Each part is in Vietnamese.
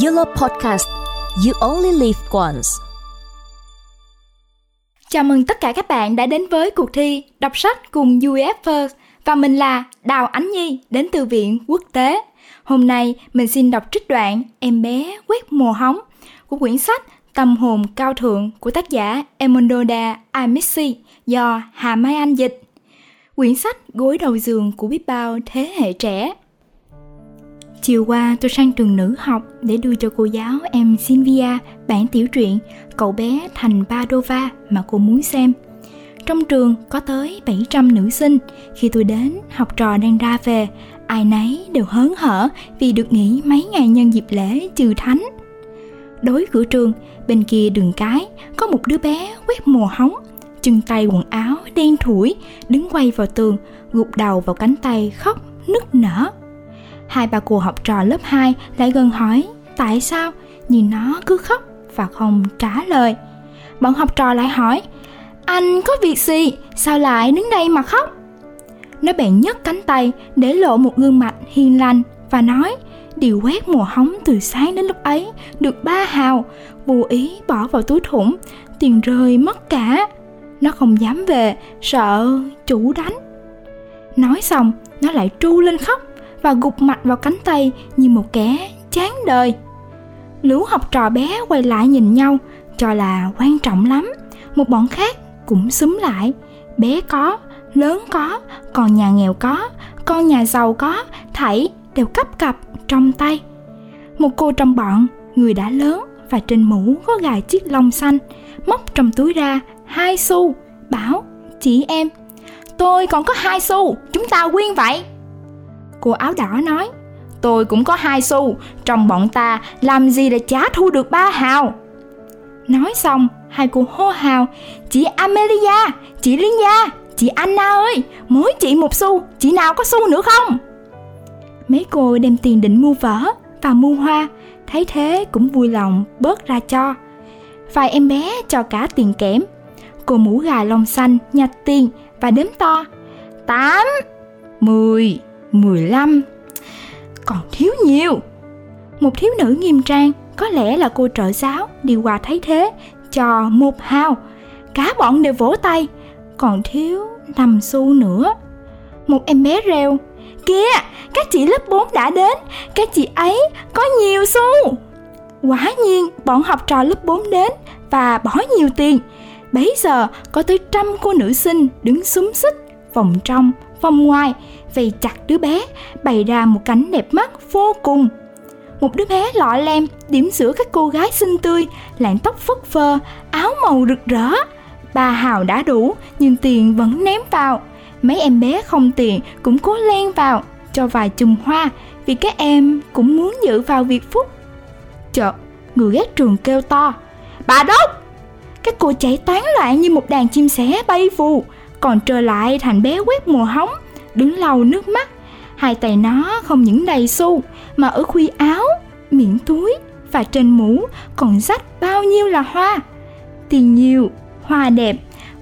Yellow Podcast, You Only Live Once Chào mừng tất cả các bạn đã đến với cuộc thi đọc sách cùng UF First và mình là Đào Ánh Nhi đến từ Viện Quốc tế. Hôm nay mình xin đọc trích đoạn Em bé quét mùa hóng của quyển sách Tâm hồn cao thượng của tác giả Emondoda Amici do Hà Mai Anh dịch. Quyển sách gối đầu giường của biết bao thế hệ trẻ Chiều qua tôi sang trường nữ học để đưa cho cô giáo em Sylvia bản tiểu truyện Cậu bé thành Padova mà cô muốn xem. Trong trường có tới 700 nữ sinh, khi tôi đến, học trò đang ra về, ai nấy đều hớn hở vì được nghỉ mấy ngày nhân dịp lễ trừ thánh. Đối cửa trường, bên kia đường cái, có một đứa bé quét mồ hóng, chân tay quần áo đen thủi, đứng quay vào tường, gục đầu vào cánh tay khóc nức nở Hai bà cô học trò lớp 2 lại gần hỏi, tại sao? Nhìn nó cứ khóc và không trả lời. Bọn học trò lại hỏi, anh có việc gì? Sao lại đứng đây mà khóc? Nó bèn nhấc cánh tay để lộ một gương mặt hiền lành và nói, điều quét mùa hóng từ sáng đến lúc ấy được ba hào, vô ý bỏ vào túi thủng, tiền rơi mất cả. Nó không dám về, sợ chủ đánh. Nói xong, nó lại tru lên khóc và gục mặt vào cánh tay như một kẻ chán đời. Lũ học trò bé quay lại nhìn nhau, cho là quan trọng lắm. Một bọn khác cũng xúm lại. Bé có, lớn có, còn nhà nghèo có, con nhà giàu có, thảy đều cấp cặp trong tay. Một cô trong bọn, người đã lớn và trên mũ có gài chiếc lông xanh, móc trong túi ra hai xu, bảo chị em, tôi còn có hai xu, chúng ta quyên vậy. Cô áo đỏ nói, Tôi cũng có hai xu, Trong bọn ta làm gì để trả thu được ba hào? Nói xong, Hai cô hô hào, Chị Amelia, Chị Liên Chị Anna ơi, Mỗi chị một xu, Chị nào có xu nữa không? Mấy cô đem tiền định mua vở Và mua hoa, Thấy thế cũng vui lòng bớt ra cho. Vài em bé cho cả tiền kẽm. Cô mũ gà lông xanh nhặt tiền và đếm to, tám, mười. 15 Còn thiếu nhiều. Một thiếu nữ nghiêm trang, Có lẽ là cô trợ giáo đi qua thấy thế, Cho một hào. Cả bọn đều vỗ tay. Còn thiếu năm xu nữa. Một em bé reo, Kìa, các chị lớp 4 đã đến, Các chị ấy có nhiều xu. Quả nhiên, bọn học trò lớp 4 đến Và bỏ nhiều tiền. Bấy giờ, có tới trăm cô nữ sinh đứng súng xích vòng trong vòng ngoài vây chặt đứa bé, bày ra một cảnh đẹp mắt vô cùng. Một đứa bé lọ lem, điểm sữa các cô gái xinh tươi, lạng tóc phất phơ, áo màu rực rỡ. Ba hào đã đủ, nhưng tiền vẫn ném vào. Mấy em bé không tiền cũng cố len vào, cho vài chùm hoa, vì các em cũng muốn dự vào việc phúc. Chợt, người ghét trường kêu to, bà đốc các cô chạy tán loạn như một đàn chim sẻ bay phù còn trở lại thành bé quét mùa hóng, đứng lau nước mắt. Hai tay nó không những đầy xu, mà ở khuy áo, miệng túi và trên mũ còn rách bao nhiêu là hoa. Tiền nhiều, hoa đẹp,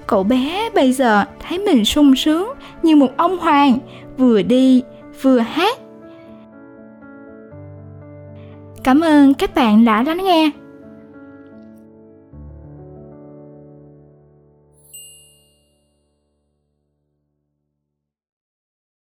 cậu bé bây giờ thấy mình sung sướng như một ông hoàng, vừa đi, vừa hát. Cảm ơn các bạn đã lắng nghe.